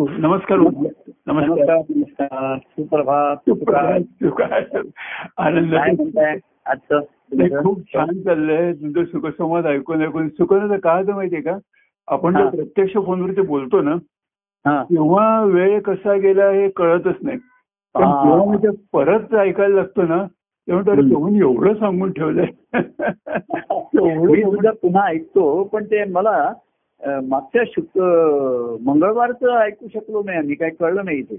नमस्कार नमस्कार. नमस्कार सुप्रभात. आनंद. खूप छान चाललंय. तुमचं सुखसंवाद ऐकून ऐकून. सुखनं काय होतं माहितीये का? आपण. जेव्हा प्रत्यक्ष फोनवरती बोलतो ना. तेव्हा वेळ कसा गेला हे कळतच नाही. पण. जेव्हा मी ते परत ऐकायला लागतो ना तेव्हा तर. तेव्हा एवढं सांगून ठेवलंय. पुन्हा ऐकतो पण ते मला मागच्या शुक मंगळवारचं ऐकू शकलो नाही मी काय कळलं नाही ते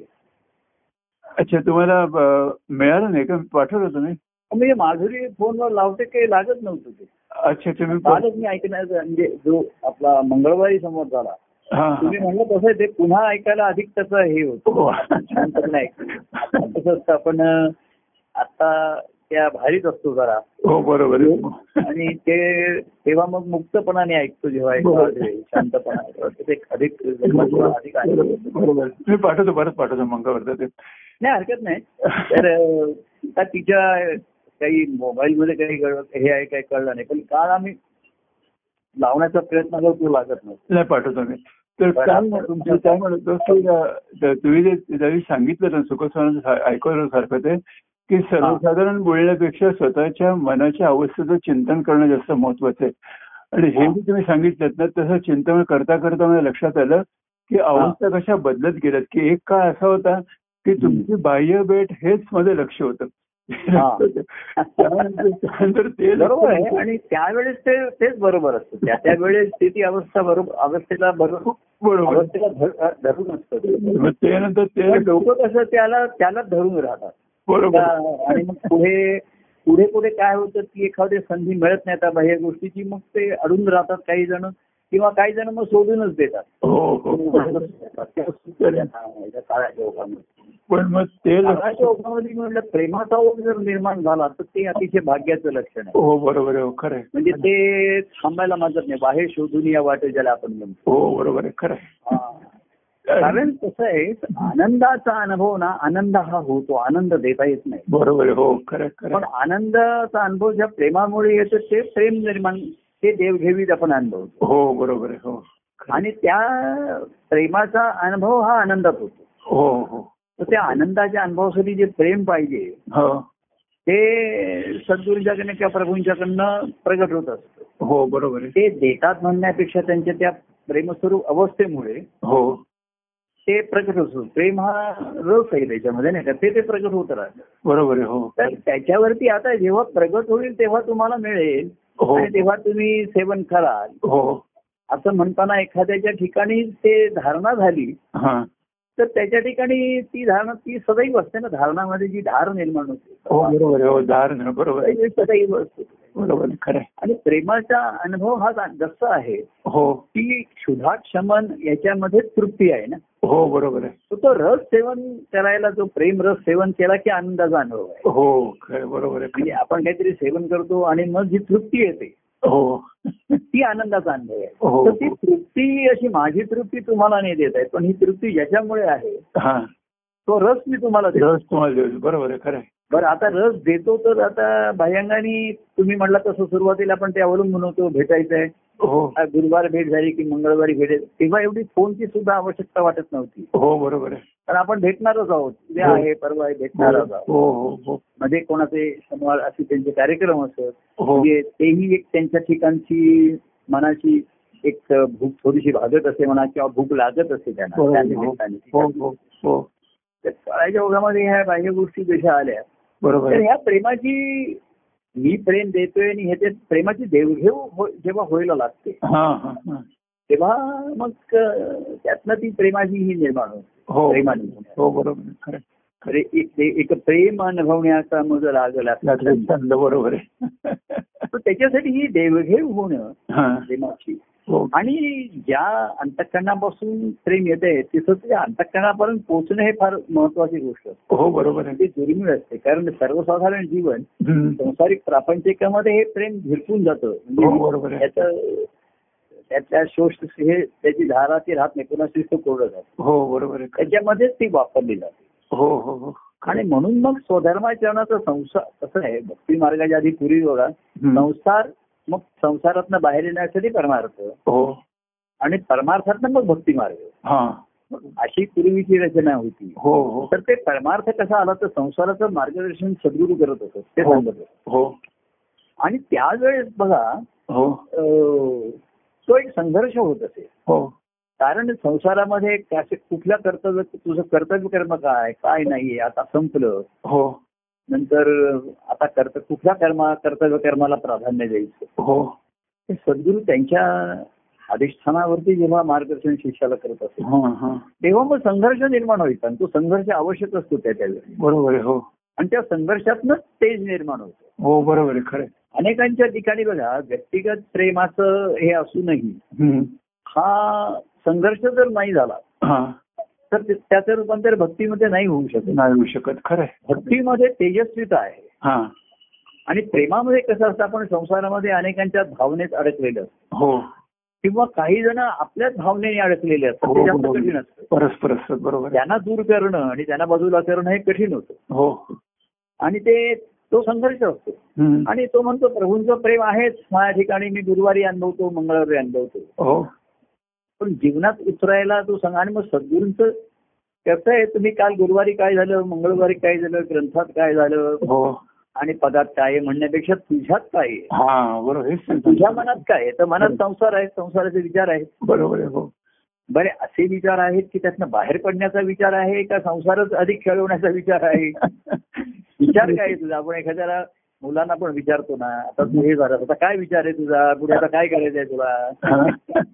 अच्छा तुम्हाला मिळालं नाही का? पाठवलं तुम्ही? म्हणजे माधुरी फोनवर लावते काही लागत नव्हतं ते. अच्छा तुम्ही कालच मी ऐकण्याचं म्हणजे जो आपला मंगळवारी समोर झाला हा तुम्ही म्हणलं तसं ते पुन्हा ऐकायला अधिक त्याचं हे होतं. हा. असतं आपण आता त्या भारीत असतो जरा. हो बरोबर. आणि ते तेव्हा मग मुक्तपणाने ऐकतो जेव्हा शांतपणा अधिक आहे. पाठवतो परत पाठवतो ते नाही हरकत नाही. तर तिच्या काही मोबाईल मध्ये काही हे आहे काही कळलं नाही. पण काल आम्ही लावण्याचा प्रयत्न करतो लागत नाही पाठवतो मी. तर म्हण- तुमचं काय म्हणत तुम्ही जे ज्यावेळी सांगितलं ना सुखसण ऐकवलं सारखं ते की सर्वसाधारण बोलण्यापेक्षा स्वतःच्या मनाच्या अवस्थेचं चिंतन करणं जास्त महत्वाचं आहे. आणि हे. जे तुम्ही सांगितलं ना तसं चिंतन करता करता मला लक्षात आलं की अवस्था कशा बदलत गेल्यात की एक काळ असा होता की तुमची बाह्य भेट हेच मध्ये लक्ष होतं. त्यानंतर त्यानंतर ते बरोबर आहे. आणि त्यावेळेस ते तेच बरोबर असतं. त्या त्यावेळेस ते ती अवस्था बरोबर अवस्थेला बरोबर बरोबर. अवस्थेला धर- धरून असतं. त्यानंतर ते लोक कसं त्याला त्याला धरून राहतात. आणि मग पुढे पुढे पुढे काय होतं की एखादी संधी मिळत नाही. त्या बाह्य गोष्टीची मग ते अडून राहतात काही जण किंवा काही जण मग सोडूनच देतात. हो हो. पण मग ते ओघामध्ये म्हणलं प्रेमाचा ओघ जर निर्माण झाला तर ते अतिशय भाग्याचं लक्षण आहे. हो बरोबर आहे हो खरं. म्हणजे ते थांबायला मागत नाही. बाहेर शोधून या वाटे ज्याला आपण म्हणतो. हो बरोबर आहे खरं. कारण कसं आहे आनंदाचा अनुभव ना आनंद हा होतो आनंद देता येत नाही. बरोबर हो खरं पण. आनंदाचा अनुभव ज्या प्रेमामुळे येतो ते प्रेम निर्माण ते देवघेवीत आपण अनुभवतो. हो बरोबर हो. आणि त्या प्रेमाचा अनुभव हा आनंदात होतो. हो हो. तर त्या आनंदाच्या अनुभवासाठी जे प्रेम पाहिजे हो. ते सद्गुरूंच्याकडनं किंवा प्रभूंच्याकडनं प्रगट होत असतं. हो बरोबर ते देतात म्हणण्यापेक्षा त्यांच्या त्या प्रेमस्वरूप अवस्थेमुळे हो. ते प्रगट होतो. प्रेम हा रस आहे त्याच्यामध्ये नाही का? ते ते प्रगट होत राहतं. बरोबर आहे हो. तर त्याच्यावरती आता जेव्हा प्रगट होईल तेव्हा तुम्हाला मिळेल. हो. आणि तेव्हा तुम्ही सेवन कराल. हो. असं म्हणताना एखाद्याच्या ठिकाणी ते धारणा झाली हा. तर त्याच्या ठिकाणी ती धारणा ती सदैव असते ना धारणामध्ये जी धार निर्माण हो होते बरोबर आहे हो दार नाही, बरोबर आहे. ती सदैव असते. बरोबर खरं आहे. आणि प्रेमाचा अनुभव हा जसा आहे हो. की क्षुधा क्षमन याच्यामध्ये तृप्ती आहे ना? हो बरोबर आहे. तो तो रस सेवन करायला जो प्रेम रस सेवन केला की आनंदाचा अनुभव आहे. हो खरं बरोबर आहे. म्हणजे आपण काहीतरी सेवन करतो आणि मग जी तृप्ती येते हो. ती आनंदाचा अनुभव आहे. हो. तर ती तृप्ती अशी माझी तृप्ती तुम्हाला नाही देत आहे पण ही तृप्ती ज्याच्यामुळे आहे हा. तो रस मी तुम्हाला रस तुम्हाला देऊ बरोबर आहे खरं. बरं आता रस देतो तर आता बाह्यांगाने तुम्ही म्हटलं तसं सुरुवातीला आपण ते अवलंबून होतो भेटायचंय हो. गुरुवार भेट झाली की मंगळवारी भेट. तेव्हा एवढी फोनची सुद्धा आवश्यकता वाटत नव्हती. हो बरोबर कारण आपण भेटणारच आहोत. उद्या हो. आहे परवा आहे भेटणारच आहोत. हो मध्ये कोणाचे शनिवार असे त्यांचे कार्यक्रम असत म्हणजे तेही एक त्यांच्या ठिकाणची मनाची एक भूक थोडीशी भागत असे म्हणा किंवा भूक लागत असे त्यांना त्या. निमित्ताने. काळाच्या ओघामध्ये ह्या बाह्य गोष्टी जशा आल्या तर आहे ह्या प्रेमाची मी प्रेम देतोय आणि ह्याच्यात प्रेमाची देवघेव हो- जेव्हा व्हायला लागते हा हा हा. तेव्हा मग त्यातनं ती प्रेमाची ही निर्माण होते. हो प्रेमाने हो बरोबर आहे खरं एक ते- एक प्रेम अनुभवण्याचा मग लागला लागलं छंद बरोबर त्याच्यासाठी ही देवघेव होणं हा. प्रेमाची हो आणि ज्या अंतकरणापासून प्रेम येते तिथं ते अंतकरणापर्यंत पोहोचणं हे फार महत्वाची गोष्ट असते. हो बरोबर आहे. ती दुर्मिळ असते कारण सर्वसाधारण जीवन. संसारिक प्रापंचिकामध्ये हे प्रेम झिरपून जातं. हो म्हणजे बरोबर आहे. त्याचं त्यातल्या शोष हे त्याची धारा ती राहत नाही पुन्हा शिस्त कोरडं जातं. हो बरोबर आहे. त्याच्यामध्येच ती वापरली जाते. हो हो हो. आणि म्हणून मग स्वधर्माचरणाचा संसार कसं आहे भक्ती मार्गाच्या आधी पूर्वी बघा. संसार मग संसारातनं बाहेर येण्यासाठी परमार्थ. हो. आणि परमार्थातनं मग भक्ती मार्ग हा अशी पूर्वीची रचना होती. हो हो. तर ते परमार्थ कसा आला तर संसाराचं मार्गदर्शन सद्गुरू करत होतं ते हो. सांगत. हो. आणि त्यावेळेस बघा हो. तो एक संघर्ष होत असे. हो. कारण संसारामध्ये कुठल्या कर्तव्य तुझं कर्तव्य कर्म काय काय नाहीये आता संपलं. हो. नंतर आता कर्त कुठल्या कर्मा कर्तव्य कर्माला प्राधान्य द्यायचं? हो. सद्गुरू त्यांच्या अधिष्ठानावरती जेव्हा मार्गदर्शन शिष्याला करत असते हा हा. तेव्हा मग संघर्ष निर्माण व्हायचा आणि तो संघर्ष आवश्यक असतो त्या त्यावेळी. बरोबर हो. आणि त्या संघर्षातनंच तेज निर्माण होतं. हो बरोबर आहे खरं. अनेकांच्या ठिकाणी बघा व्यक्तिगत प्रेमाचं हे असूनही. हा संघर्ष जर नाही झाला तर त्याचं रूपांतर भक्तीमध्ये नाही होऊ शकत. नाही होऊ शकत खरं. भक्तीमध्ये तेजस्वीता आहे. हा. आणि प्रेमामध्ये कसं असतं आपण संसारामध्ये अनेकांच्या भावनेत अडकलेलं असतं. हो. किंवा काही जण आपल्याच भावनेने अडकलेले असतात ते हो, जास्त बरोबर. कठीण असतं. परस्पर असतात बरोबर. त्यांना दूर करणं आणि त्यांना बाजूला करणं हे कठीण होतं. हो. आणि ते तो संघर्ष असतो. आणि तो म्हणतो प्रभूंचं प्रेम आहेच. माझ्या ठिकाणी मी गुरुवारी अनुभवतो मंगळवारी अनुभवतो. हो. पण जीवनात उतरायला तो सांगा. आणि मग सद्गुरूंचं कसं आहे तुम्ही काल गुरुवारी काय झालं मंगळवारी काय झालं ग्रंथात काय झालं? हो. आणि पदात काय म्हणण्यापेक्षा तुझ्यात काय हा बरोबर. तुझ्या मनात काय तर मनात संसार आहे संसाराचे विचार आहेत. बरोबर आहे हो. बरे असे विचार आहेत की त्यातनं बाहेर पडण्याचा विचार आहे का संसारच अधिक खेळवण्याचा विचार आहे? विचार काय आहे तुझा? आपण एखाद्याला मुलांना पण विचारतो ना आता तू हे झालं आता काय विचार आहे तुझा? पुढे आता काय करायचंय तुला?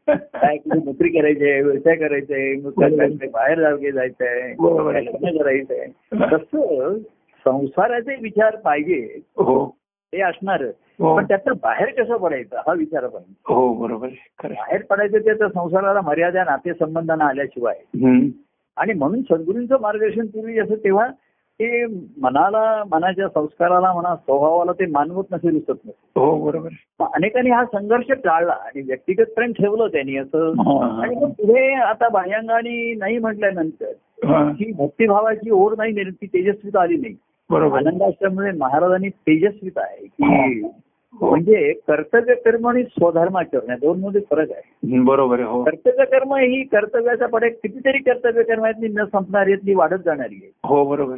काय तुझी नोकरी करायची आहे व्यवसाय करायचंय करायचंय, बाहेर जागे जायचंय आहे. लग्न करायचंय तसं संसाराचे विचार पाहिजे. हो. ते असणार. हो. पण त्यातनं बाहेर कसं पडायचं? हा विचार पाहिजे हो बरोबर आहे. आहे. बाहेर पडायचं ते तर संसाराला मर्यादा नातेसंबंधांना आल्याशिवाय हम्म. आणि म्हणून सद्गुरूंचं मार्गदर्शन पूर्वी असं तेव्हा ते मनाला मनाच्या संस्काराला म्हणा स्वभावाला ते मानवत नसे दिसत नसे हो बरोबर अनेकांनी हा संघर्ष टाळला आणि व्यक्तिगत प्रेम ठेवलं त्यांनी असं. आणि. मग पुढे आता बाह्यांगाने नाही म्हटल्यानंतर हा, भक्तिभावाची ओढ नाही ती तेजस्वीता आली नाही. बरोबर. आहे. आनंदाश्रममध्ये महाराजांनी तेजस्वीता आहे. की हो. म्हणजे कर्तव्य कर्म आणि स्वधर्माचरण या दोन मध्ये फरक आहे. बरोबर हो. कर्तव्य कर्म ही कर्तव्याचा पडे कितीतरी कर्तव्य कर्म आहेत न संपणारी आहेत ती वाढत जाणारी आहे. हो बरोबर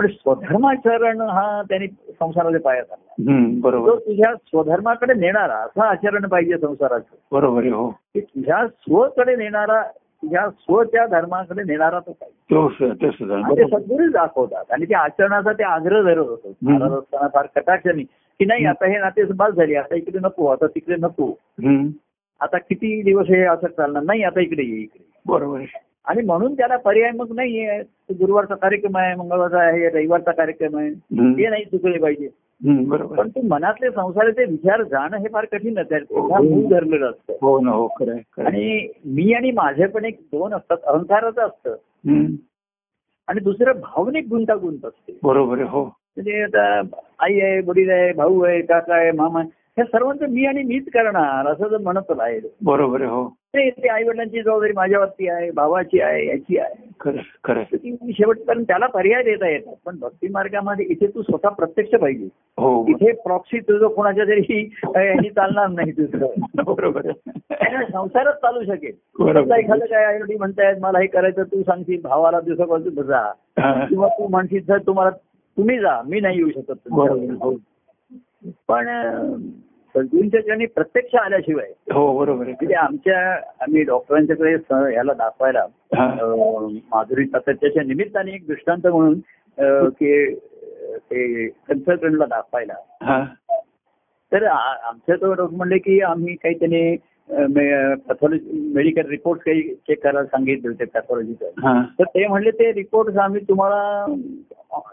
पण स्वधर्माचरण हा त्यांनी संसाराच्या हम्म, तो बरोबर तुझ्या स्वधर्माकडे नेणारा असं आचरण पाहिजे संसाराचं. बरोबर हो. की तुझ्या स्वकडे नेणारा तुझ्या स्वच्या धर्माकडे नेणारा तो पाहिजे. तो दाखवतात. आणि ते आचरणाचा ते आग्रह धरत होतो. महाराज असताना फार कटाक्षाने की नाही आता हे नाते बस झाली आता इकडे नको आता तिकडे नको. आता किती दिवस हे असं चालणार? नाही आता इकडे ये इकडे बरोबर आणि म्हणून त्याला पर्याय मग नाहीये. गुरुवारचा कार्यक्रम आहे मंगळवारचा आहे रविवारचा कार्यक्रम आहे. ते नाही चुकले पाहिजे. पण ते मनातले संसाराचे विचार जाणं हे फार आहे. तेव्हा मूळ धरलेलं असतं हो हो. आणि मी आणि माझे पण एक दोन असतात अहंकाराचं असतं. आणि दुसरं भावनिक गुंतागुंत असते. बरोबर आहे हो. म्हणजे आता आई आहे वडील आहे भाऊ आहे काका आहे मामा आहे. ह्या सर्वांचं मी आणि मीच करणार असं जर म्हणत आहे बरोबर हो. ते आई वडिलांची जबाबदारी माझ्यावरती आहे भावाची आहे याची आहे. खरं शेवटपर्यंत त्याला पर्याय देता येतात पण भक्ती मार्गामध्ये इथे तू स्वतः प्रत्यक्ष पाहिजे. हो. इथे प्रॉक्सी तुझं कोणाच्या तरी चालणार नाही तुझं. बरोबर संसारच चालू शकेल. एखादं काय आई वडील म्हणतायत मला हे करायचं तू सांगशील भावाला दिवसापासून जा. हा, किंवा तू म्हणशील तुम्हाला तुम्ही जा मी नाही येऊ शकत बरोबर तुमच्याबरोबर." हो. पण सद्गुरूंच्या ठिकाणी प्रत्यक्ष आल्याशिवाय हो बरोबर म्हणजे आमच्या आम्ही डॉक्टरांच्याकडे याला दाखवायला माधुरी त्याच्या निमित्ताने एक दृष्टांत म्हणून की ते कन्सल्टंटला दाखवायला. हा, तर आमच्या तो डॉक्टर म्हणले की आम्ही काही त्याने पॅथॉलॉजी मेडिकल रिपोर्ट काही चेक करायला सांगितले होते पॅथॉलॉजीचं तर ते म्हणले ते रिपोर्ट आम्ही तुम्हाला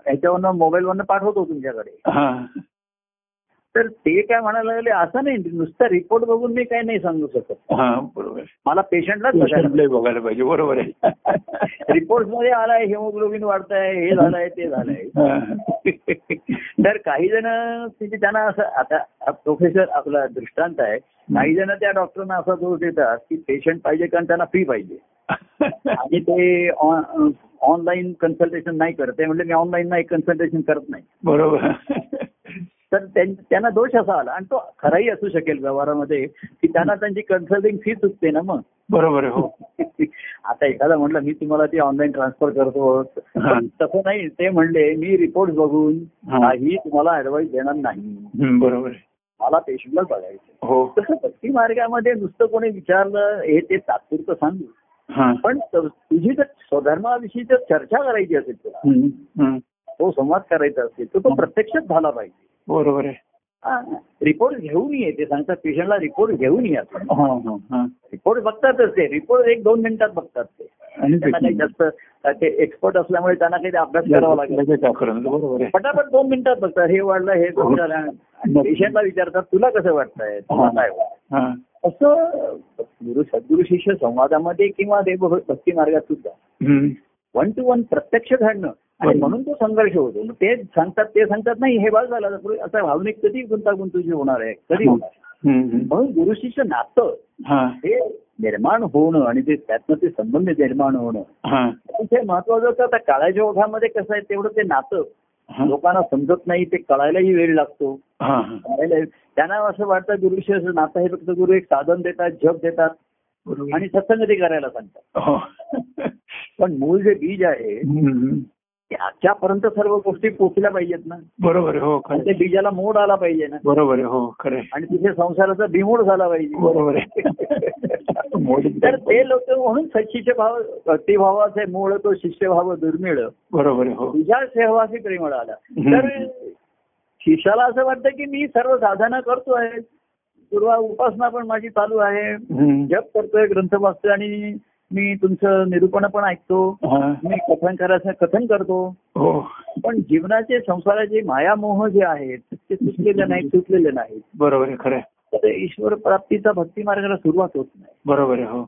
ह्याच्यावरनं मोबाईलवरनं पाठवतो तुमच्याकडे. तर ते काय म्हणायला लागले असं नाही नुसता रिपोर्ट बघून मी काही नाही सांगू शकत. हा, बरोबर. आहे. मला पेशंटलाच बघायला पाहिजे. बरोबर आहे. रिपोर्टमध्ये आलाय हिमोग्लोबिन वाढतंय हे झालंय ते झालंय. तर काही जण तिथे त्यांना असं आता प्रोफेसर आपला दृष्टांत आहे काही जण त्या डॉक्टरांना असा दोष देतात की पेशंट पाहिजे कारण त्यांना फी पाहिजे. आणि ते ऑनलाईन कन्सल्टेशन नाही करत म्हणजे मी ऑनलाईन नाही कन्सल्टेशन करत नाही. बरोबर. त्यांना दोष असा आला. आणि तो खराही असू शकेल व्यवहारामध्ये की त्यांना त्यांची कन्सल्टिंग फी चुकते ना मग. बरोबर हो. आता एखादा म्हटलं मी तुम्हाला ती ऑनलाईन ट्रान्सफर करतो. तसं नाही ते म्हणले मी रिपोर्ट बघून हा. काही तुम्हाला ऍडवाइस देणार नाही. बरोबर मला पेशंटलाच बघायचं हो. तसं भक्ती मार्गामध्ये नुसतं कोणी विचारलं हे ते तात्पुरतं सांगू. पण तुझी जर स्वधर्माविषयी जर चर्चा करायची असेल तुला. तो संवाद करायचा असेल तर तो प्रत्यक्षच झाला पाहिजे. बरोबर आहे. रिपोर्ट घेऊन ये ते सांगतात पेशंटला रिपोर्ट घेऊन ये हा हा हा. रिपोर्ट बघतातच ते. रिपोर्ट एक दोन मिनिटात बघतात ते. आणि त्यांना काही जास्त ते एक्सपर्ट असल्यामुळे त्यांना काही अभ्यास करावा लागेल. पटापट दोन मिनिटात बघतात. हे वाढलं हे झालं पेशंटला विचारतात तुला कसं वाटतंय? तुला काय? हा. असं गुरु सद्गुरु शिष्य संवादामध्ये किंवा देव भक्ती मार्गात सुद्धा. वन टू वन प्रत्यक्ष घडणं आणि. म्हणून तो संघर्ष होतो. ते सांगतात ते सांगतात नाही हे बाळ झालं आता भावनिक कधी गुंतागुंतूची होणार आहे? कधी होणार हम्म, हम्म. म्हणून गुरु शिष्य नातं हा. हे निर्माण होणं आणि ते त्यातनं ते संबंध निर्माण होणं. हा. महत्वाचं आता काळाच्या ओघामध्ये कसं आहे तेवढं ते नातं. हा. लोकांना समजत नाही ते कळायलाही वेळ लागतो. हा हा. कळायला त्यांना असं वाटतं गुरुशिष्य नातं हे फक्त गुरु एक साधन देतात जप देतात आणि सत्संगती करायला सांगतात. हो. पण मूळ जे बीज आहे. त्याच्यापर्यंत सर्व गोष्टी पोचल्या पाहिजेत ना. बरोबर आहे हो ते बीजाला मोड आला पाहिजे ना. बरोबर आहे हो खरं आहे. आणि तिथे संसाराचा बिमोड झाला पाहिजे. बरोबर आहे. तर ते लोक म्हणून सच्चिचे भाव भक्तिभावाचे मूळ तो शिष्यभाव दुर्मिळ. बरोबर आहे हो. तुझ्या सहवासी प्रेमळ आला. तर शिष्याला असं वाटतं की मी सर्व साधना करतोय पूर्वा उपासना पण माझी चालू आहे. जप करतोय ग्रंथ वाचतोय आणि मी तुमचं निरूपण पण ऐकतो. मी कथन करायचं कथन करतो. हो. पण जीवनाचे संसाराचे मायामोह जे आहेत ते सुटलेले नाहीत सुटलेले नाहीत. बरोबर आहे खरं. तर ईश्वर प्राप्तीचा भक्ती मार्गाला सुरुवात होत नाही. बरोबर आहे हो.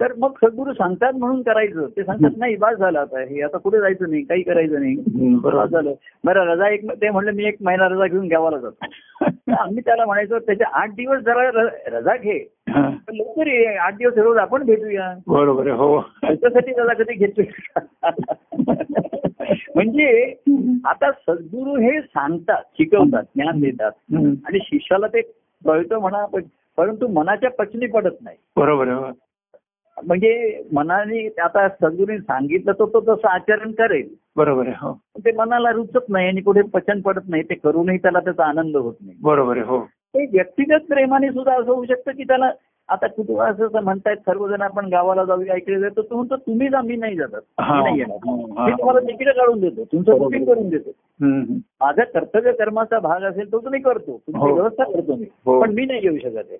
तर मग सद्गुरू सांगतात म्हणून करायचं. ते सांगतात नाही बस झालं आता. हे आता पुढे जायचं नाही? काही करायचं नाही. बरोबर. झालं. बरं रजा एक ते म्हणलं मी एक महिना रजा घेऊन जातो. तर आम्ही त्याला म्हणायचो त्याचे आठ दिवस जरा रजा घे. लवकर ये. आठ दिवस रोज आपण भेटूया. बरोबर हो. त्याच्यासाठी रजा कधी घेतोय? म्हणजे आता सद्गुरू हे सांगतात शिकवतात ज्ञान देतात. आणि शिष्याला ते कळतं म्हणा परंतु मनाच्या पचनी पडत नाही. बरोबर. म्हणजे मनाने आता सद्गुरूने सांगितलं तर तो तसं आचरण करेल बरोबर आहे हो ते मनाला रुचत नाही आणि कुठे पचन पडत नाही ते करूनही त्याला त्याचा आनंद होत नाही बरोबर आहे हो ते व्यक्तिगत प्रेमाने सुद्धा असं होऊ शकतं की त्याला आता कुठं असं असं म्हणतायत सर्वजण आपण गावाला जाऊया इकडे जातो तो म्हणतो तुम्ही जा मी नाही जातात. मी नाही येणार. मी तुम्हाला तिकीट काढून देतो तुमचं. बुकिंग करून देतो. माझा कर्तव्य कर्माचा भाग असेल तो तुम्ही करतो तुमची हो. व्यवस्था करतो मी हो. पण मी नाही येऊ शकत आहे.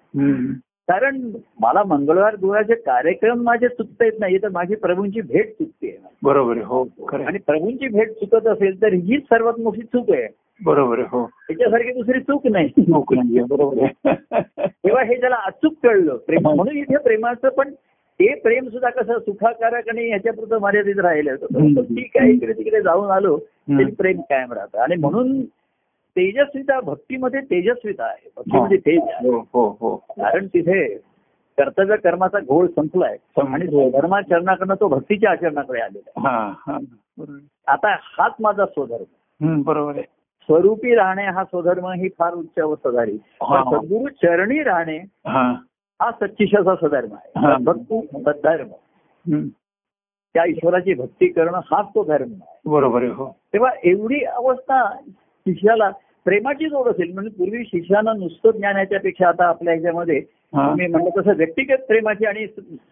कारण मला मंगळवार गुरुवारचे कार्यक्रम माझे चुकता येत नाही तर माझी प्रभूंची भेट चुकते. बरोबर आहे हो आहे. आणि प्रभूंची भेट चुकत असेल तर हीच सर्वात मोठी चूक आहे. बरोबर हो. त्याच्यासारखी दुसरी चूक नाही. चूक नाहीये बरोबर तेव्हा हे त्याला अचूक कळलं प्रेम म्हणून इथे प्रेमाचं पण ते प्रेम सुद्धा कसं सुखाकारक आणि ह्याच्यापुरतं मर्यादित राहिलं. हम्म. ठीक आहे इकडे तिकडे जाऊन आलो. तरी प्रेम कायम राहतं. आणि म्हणून तेजस्विता भक्तीमध्ये तेजस्विता आहे. भक्तीमध्ये तेज आहे. हो हो हो. कारण तिथे कर्तव्य कर्माचा घोळ संपलाय. आणि धर्माचरणाकडनं तो भक्तीच्या आचरणाकडे आलेला आहे. हा हा. आता हाच माझा स्वधर्म. बरोबर आहे. स्वरूपी राहणे हा स्वधर्म ही फार उच्च अवस्था झाली. हा. सद्गुरु चरणी राहणे हा. हा सच्चिशाचा सधर्म हा. आहे भक्ती सद्धर्म. त्या ईश्वराची भक्ती करणं हाच तो धर्म आहे. बरोबर आहे हो. तेव्हा एवढी अवस्था शिष्याला प्रेमाची जोड असेल म्हणजे पूर्वी शिष्यानं नुसतं ज्ञान याच्यापेक्षा आता आपल्या ह्याच्यामध्ये हा. मी म्हणलं तसं व्यक्तिगत प्रेमाची आणि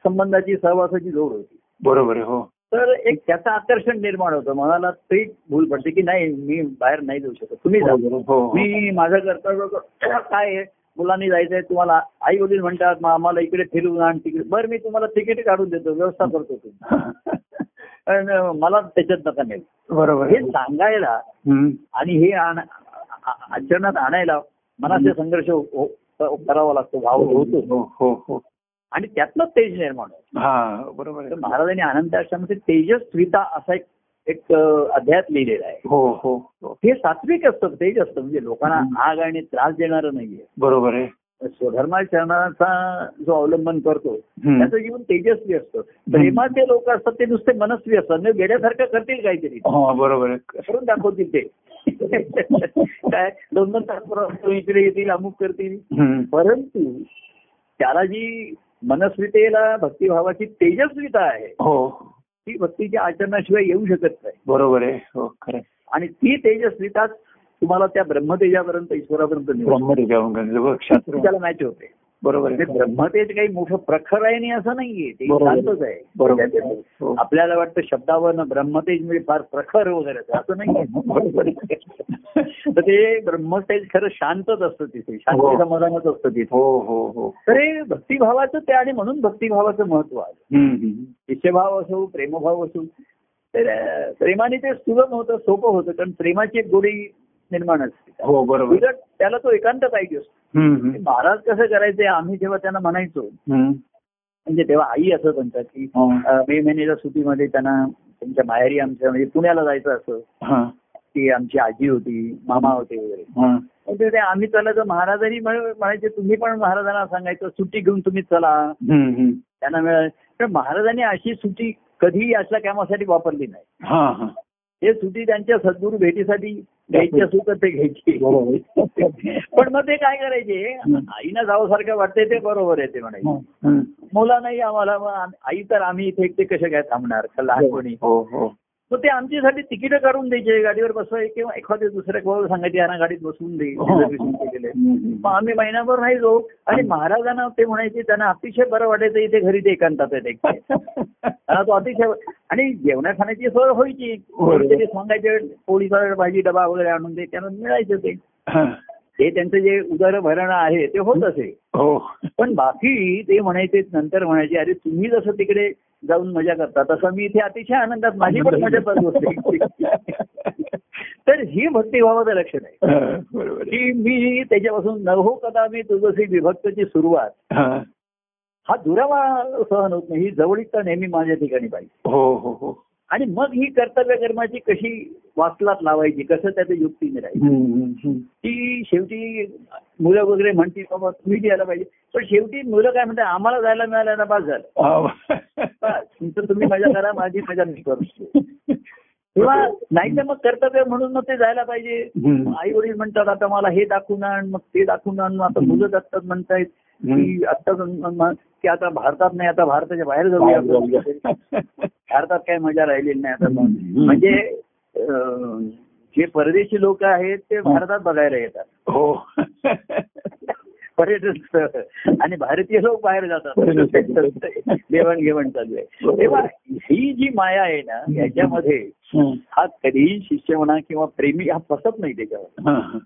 संबंधाची सहवासाची जोड होती. बरोबर हो. तर एक त्याचं आकर्षण निर्माण होतं. मनाला ते भूल पडते की नाही मी बाहेर नाही जाऊ शकत. तुम्ही जा. आहे. हो हो. मी माझं कर्तव्य करतो. काय आहे? मुलांनी जायचंय तुम्हाला आई वडील म्हणतात "मग आम्हाला इकडे फिरवून आण तिकडे. बरं मी तुम्हाला तिकीट काढून देतो व्यवस्था करतो तुम्ही. मला त्याच्यात नका नाही बरोबर. हे सांगायला आणि हे आचरणात आणायला मनाचे संघर्ष हो- हो- करावा लागतो भाव होतो. हो हो हो. आणि त्यातलं तेज निर्माण होतं. हा बरोबर महाराजांनी आनंद आश्रमामध्ये तेजस्विता असा एक एक अध्यायात लिहिलेला आहे. हो हो. हो हे सात्विक असतं तेज असतं. म्हणजे लोकांना आग आणि त्रास देणारं नाहीये. बरोबर आहे. स्वधर्माचरणाचा जो अवलंबन करतो. त्याचं जीवन तेजस्वी असतं. प्रेमाचे लोक असतात ते नुसते मनस्वी असतात. म्हणजे वेड्यासारखं करतील काहीतरी. हो बरोबर करून दाखवतील ते. काय दोन दोन तास इकडे येतील अमुक करतील. परंतु त्याला जी मनस्वितेला भक्तिभावाची तेजस्विता आहे हो. ती भक्तीच्या आचरणाशिवाय येऊ शकत नाही. बरोबर आहे. हो खरं. आणि ती तेजस्विताच तुम्हाला त्या ब्रह्मतेजापर्यंत ईश्वरापर्यंत त्याला मॅच होते. बरोबर ते आहे ब्रह्मतेज काही मोठं प्रखर आहे नाही असं नाहीये. ते. शांतच आहे. हो. आपल्याला वाटतं शब्दावर ब्रह्मतेज म्हणजे फार प्रखर वगैरे असं. असं नाही बरोबर आहे. तर ते ब्रह्मतेज खरं शांतच असतं तिथे. शांती हो. समाधानच असतं तिथे. हो हो हो. तर हे भक्तिभावाचं ते आणि म्हणून भक्तिभावाचं महत्त्व आहे. इच्छेभाव असो प्रेमभाव असो तर प्रेमाने ते सुलभ होतं सोपं होतं. कारण प्रेमाची एक गोडी निर्माण असते हो बरोबर त्याला तो एकांत पाहिजे असतो. महाराज कसं करायचे आम्ही जेव्हा त्यांना म्हणायचो. म्हणजे तेव्हा आई असं म्हणतात की हो. मे महिन्याच्या सुट्टीमध्ये त्यांना त्यांच्या माहेरी आमच्या म्हणजे पुण्याला जायचं असं की आमची आजी होती मामा होते वगैरे ते ते आम्ही चला तर महाराजांनी म्हण- म्हणायचे तुम्ही पण महाराजांना सांगायचं सुट्टी घेऊन तुम्ही चला. त्यांना मिळाल पण महाराजांनी अशी सुट्टी कधीही असल्या कामासाठी वापरली नाही. हे सुट्टी त्यांच्या सद्गुरू भेटीसाठी घ्यायची असू तर ते घ्यायची. बरोबर पण मग ते काय करायचे? आईना जावंसारखं वाटते ते बरोबर आहे ते म्हणायचे. मुलांनाही आम्हाला आई तर आम्ही इथे एकटे कसे काय थांबणार? लहानपणी? हो हो. मग ते आमच्यासाठी तिकीट काढून द्यायचे गाडीवर बसवाय किंवा एखाद्या दुसऱ्या कोणाला सांगायचे यांना गाडीत बसवून दे हो. हम्म. मग आम्ही महिनाभर राहिलो आणि महाराजांना ते म्हणायचे त्यांना अतिशय बरं वाटायचं इथे घरी ते एकांतात त्यांना तो अतिशय आणि जेवणा खाण्याची सोय व्हायची. कोणीतरी सांगायचे पोळीचा भाजी डबा वगैरे आणून दे त्यांना मिळायचं ते हा. त्यांचं जे उदरभरण आहे ते होत असे हो पण बाकी ते म्हणायचे नंतर म्हणायचे अरे तुम्ही जसं तिकडे जाऊन मजा करता तसं मी इथे अतिशय आनंदात माझी पण मजा चालू असते तर ही भक्तिभावाचं लक्षण आहे. हा. की मी त्याच्यापासून न हो कदा मी तुझशी विभक्तची सुरुवात. हा. हा दुरावा सहन होत नाही. ही जवळीकता नेहमी माझ्या ठिकाणी पाहिजे. हो हो हो. आणि मग ही कर्तव्य कर्माची कशी वाचलात लावायची? कसं त्याचं हम्म, हम्म. ती शेवटी मुलं वगैरे म्हणतील बाबा तुम्ही यायला पाहिजे. पण शेवटी मुलं काय म्हणतात आम्हाला जायला मिळालं ना पास झालं. तुमचं तुम्ही मजा करा माझी मजा मी करतो किंवा नाही तर मग कर्तव्य म्हणून मग ते जायला पाहिजे. आई वडील म्हणतात आता मला हे दाखवून आण मग ते दाखवून आण मग आता मुलं जातात म्हणतायत. की आता की आता भारतात नाही आता भारताच्या बाहेर जाऊया. भारतात काही मजा राहिलेली नाही आता. म्हणजे जे परदेशी लोक आहेत ते भारतात बघायला येतात. हो. पर्यटन स्थळ आणि भारतीय लोक बाहेर जातात. देवाणघेवाण चालू आहे. तेव्हा ही जी माया आहे ना याच्यामध्ये. हा कधीही शिष्य म्हणा किंवा प्रेमी हा फसत नाही त्याच्यावर.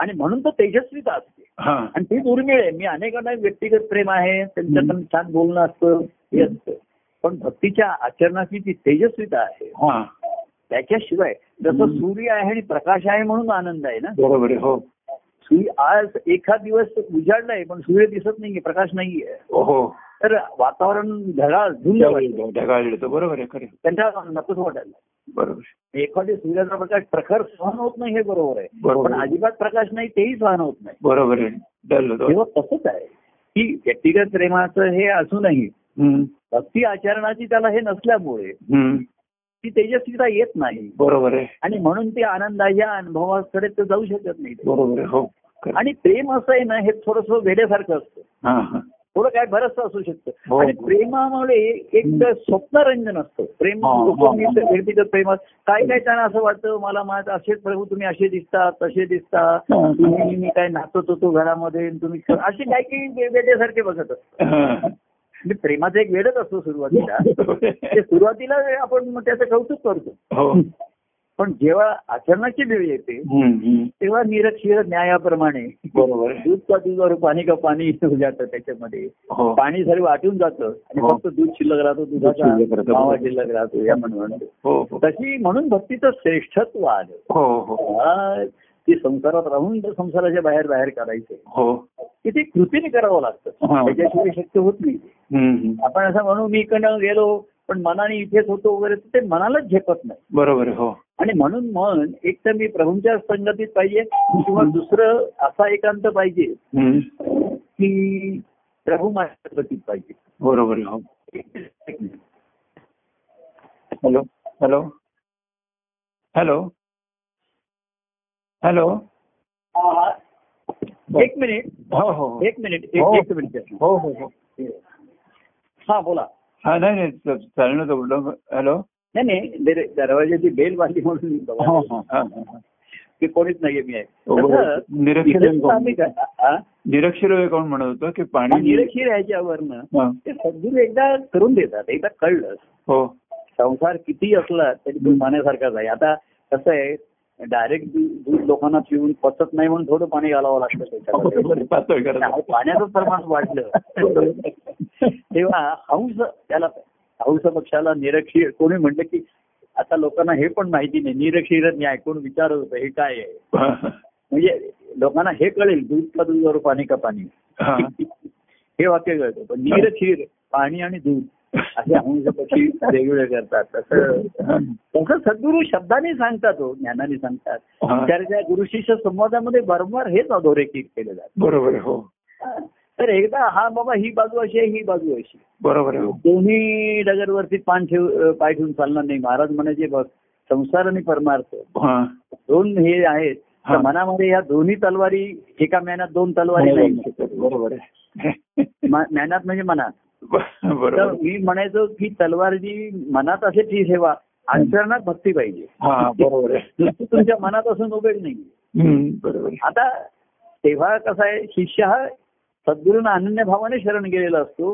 आणि म्हणून तो तेजस्वीता असते. हा. आणि ती दुर्मिळ आहे मी अनेकांना व्यक्तिगत प्रेम आहे त्यांच्याकडून छान बोलणं असतं हे असतं. पण भक्तीच्या आचरणाची जी तेजस्विता आहे हा. त्याच्याशिवाय जसं सूर्य आहे आणि प्रकाश आहे म्हणून आनंद आहे ना? बरोबर हो. सूर्य आज एखाद दिवस उजाडलाय पण सूर्य दिसत नाहीये प्रकाश नाहीये. हो तर वातावरण ढगाळ वाटतं. ढगाळ येतो. बरोबर आहे खरे त्यांच्या नकोच वाटायला. बरोबर. एखाद्या सूर्याचा प्रकाश प्रखर सहन होत नाही हे बरोबर आहे. बरोबर पण. अजिबात प्रकाश नाही तेही सहन होत नाही. बरोबर आहे. तेव्हा तसंच आहे. की व्यक्तिगत प्रेमाचं हे असूनही. भक्ती आचरणाची त्याला हे नसल्यामुळे. ती तेजस्वीता येत नाही. बरोबर आहे. आणि म्हणून ते आनंदाच्या अनुभवाकडे ते जाऊ शकत नाही. बरोबर हो. आणि प्रेम असं आहे ना हे थोडस वेड्यासारखं असतं. हा हा. थोडं काय बरंच असू हो. शकतं आणि प्रेमामुळे एक स्वप्नरंजन असतं. प्रेम हा, हा, हा. व्यक्तिगत प्रेमात काय काय त्यांना असं वाटतं मला माझं असेच प्रभू तुम्ही असे दिसता तसे दिसता. हा. तुम्ही मी काय नाचत होतो घरामध्ये तुम्ही असे काय काही वेड्यासारखे बघत असतात. हा. म्हणजे प्रेमाचं एक वेडच असतो सुरुवातीला. ते सुरुवातीला आपण त्याचं कौतुक करतो. हो. पण जेव्हा आचरणाची वेळ येते. तेव्हा निरक्षीर न्यायाप्रमाणे बरोबर. दूध का दूध पाणी का पाणी जातं त्याच्यामध्ये. हो. पाणी सर्व आटून जातं आणि हो. फक्त दूध शिल्लक राहतो दुधाचा शिल्लक राहतं. मावा शिल्लक राहतो या म्हणून. तशी म्हणून भक्तीचं श्रेष्ठत्व आलं. ती संसारात राहून संसाराच्या बाहेर बाहेर काढायचं हो. की ते कृतीने करावं लागतं. हा. त्याच्याशिवाय शक्य होत नाही. आपण असं म्हणू मी इकडनं गेलो पण मनाने इथेच होतो वगैरे ते मनालाच झेपत नाही. बरोबर आहे हो. आणि म्हणून मन एक तर मी प्रभूंच्या संगतीत पाहिजे किंवा दुसरं असा एकांत पाहिजे. की प्रभू माझ्या संगतीत पाहिजे. बरोबर हो. Hello hello. हॅलो. हॅलो. एक मिनिट. हो हो हो. एक मिनिट हो. एक एक मिनिट. हो हो हो. हा बोला. हा नाही नाही च- चालेल ना बोललो हॅलो. नाही नाही दर- दरवाजाची बेल वाजली म्हणून मी हो. की कोणीच नाहीये मी आहे. निरक्षर कोण? का-? निरक्षर कोण म्हणत होतं की पाणी निरक्षीर ह्याच्यावरनं हा. ते सद्गुरू एकदा करून देतात. एकदा कळलं. हो. संसार किती असला तरी तो पाण्यासारखाच आहे. आता कसं आहे डायरेक्ट दूध लोकांना पिऊन पचत नाही म्हणून थोडं पाणी घालावं लागतं त्यामुळे पाण्याचं प्रमाण वाढलं. तेव्हा हंस त्याला हंस पक्षाला निरक्षीर कोणी म्हणलं की आता लोकांना हे पण माहिती नाही निरक्षीर न्याय कोण विचारत होतं हे काय आहे? म्हणजे लोकांना हे कळेल दूध का दूध पाणी का पाणी. हा. हे वाक्य कळतं. पण निरक्षीर पाणी आणि दूध. असे हंस पक्षी वेगवेगळे करतात. तसं तसं सद्गुरू शब्दाने सांगतात हो ज्ञानाने सांगतात. हा. त्या गुरु शिष्य संवादामध्ये वारंवार हेच अधोरेखित केले जातात बरोबर हो. तर एकदा हा बाबा ही बाजू अशी आहे ही बाजू अशी बरोबर आहे, हो. दोन्ही डगरवरती पान ठेव पाय ठेवून चालणार नाही. महाराज म्हणायचे बघ संसार आणि परमार्थ हा. दोन हे आहेत. तर हा. मनामध्ये या दोन्ही तलवारी एका म्यानात दोन तलवारी नाही. बरोबर आहे. म- म्यानात म्हणजे मनात. तर बरोबर. मी म्हणायचो की तलवार जी मनात असेल ती ठेवा. आचरणात भक्ती पाहिजे. हा बरोबर तुमच्या मनात असून उपयोग नाही बरोबर. आता तेव्हा कसा आहे शिष्य हा सद्गुरूंना अनन्य भावाने शरण गेलेला असतो.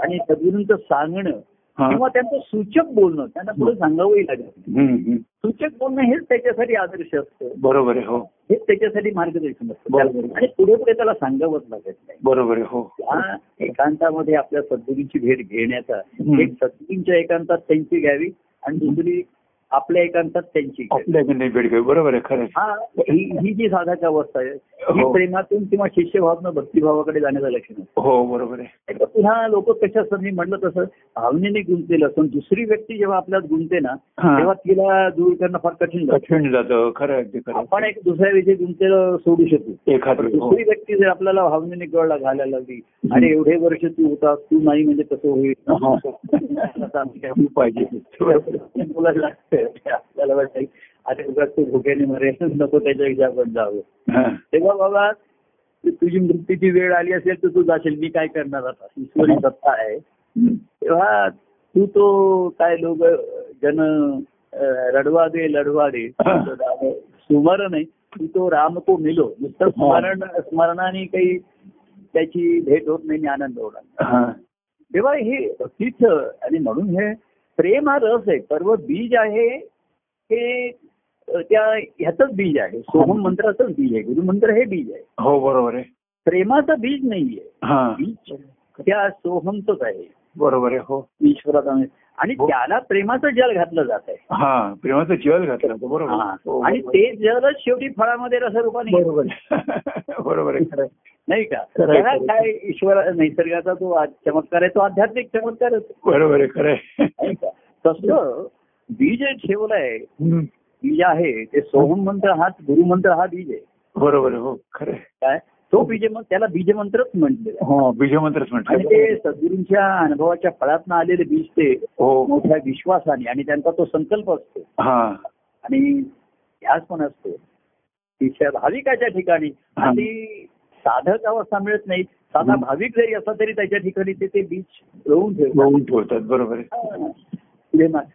आणि सद्गुरूंचं सांगणं. किंवा त्यांचं सूचक बोलणं त्यांना पुढे सांगावंही हम्म. सूचक बोलणं हेच त्याच्यासाठी आदर्श असतं. बरोबर आहे हो. हेच त्याच्यासाठी मार्गदर्शन असतं. बरोबर. आणि पुढे पुढे त्याला सांगावंच लागत नाही. बरोबर आहे हो. त्या एकांतामध्ये आपल्या सद्गुरूंची भेट घेण्याचा. एक सद्गुरूंच्या एकांतात त्यांची घ्यावी आणि दुसरी आपल्या एकांतात त्यांची बरोबर आहे खरं. हा ही जी साधक अवस्था आहे ही. प्रेमातून किंवा शिष्यभावनं भक्तिभावाकडे जाण्याचं लक्षण हो बरोबर आहे. पुन्हा लोक कशा असतात? मी म्हटलं तसं भावनेने गुंतलेलं असतं. दुसरी व्यक्ती जेव्हा आपल्यात गुंतते ना. तेव्हा तिला दूर करणं फार कठीण कठीण जातं. खरं आपण एक दुसऱ्या विषयी गुंतलेलं सोडू शकतो. एखादी हो. दुसरी व्यक्ती जर आपल्याला भावनेने गळला घालायला लागली आणि एवढे वर्ष तू होता तू नाही म्हणजे कसं होईल? पाहिजे. लागतं. आपल्याला वाटतं अरे उगाच तू भुकेने मरेल नको त्याच्यापेक्षा आपण जावं. तेव्हा बाबा तु- तुझी मृत्यूची वेळ आली असेल तर तू जाशील. मी काय करणार आता? ईश्वरी सत्ता आहे. तेव्हा तू तो काय लोक जन रडवा दे लढवा दे सुमर नाही. तू तो राम को मिलो. नुसतं स्मरण स्मरणाने काही त्याची भेट होत नाही आनंद होणार. तेव्हा हे भक्तीच आणि म्हणून हे प्रेम हा रस आहे सर्व बीज आहे हे त्या ह्याचंच बीज आहे सोहम मंत्राचंच बीज आहे गुरुमंत्र हे बीज आहे हो बरोबर आहे प्रेमाचं बीज नाहीये हा बीज त्या सोहमचंच आहे बरोबर आहे हो ईश्वराचा आणि हो. त्याला प्रेमाचं जल घातलं जात आहे हा प्रेमाचं जेवण घातलं बरोबर हा. हो, आणि. ते जलच शेवटी फळामध्ये रसरूपाने. बरोबर आहे. बरोबर आहे. नाही का? त्याला. काय ईश्वर निसर्गाचा आज चमत्कार आहे तो आध्यात्मिक चमत्कारच बरोबर आहे तसं बीज ठेवलंय. बीज आहे ते सोहम मंत्र हा गुरुमंत्र हा बीज आहे. बरोबर हो खरं. काय? तो बीज त्याला बीजमंत्रच म्हटले हो बीजमंत्रच आणि म्हटलं ते सद्गुरूंच्या अनुभवाच्या फळातनं आलेले बीज ते हो. मोठ्या विश्वासाने आणि त्यांचा तो संकल्प असतो. आणि ध्यास पण असतो. तिच्या भाविकाच्या ठिकाणी. आणि साधक अवस्था मिळत नाही. साधा. भाविक जरी असला तरी त्याच्या ठिकाणी ते ते बीज रोवून ठेवतात. लावून ठेवतात बरोबर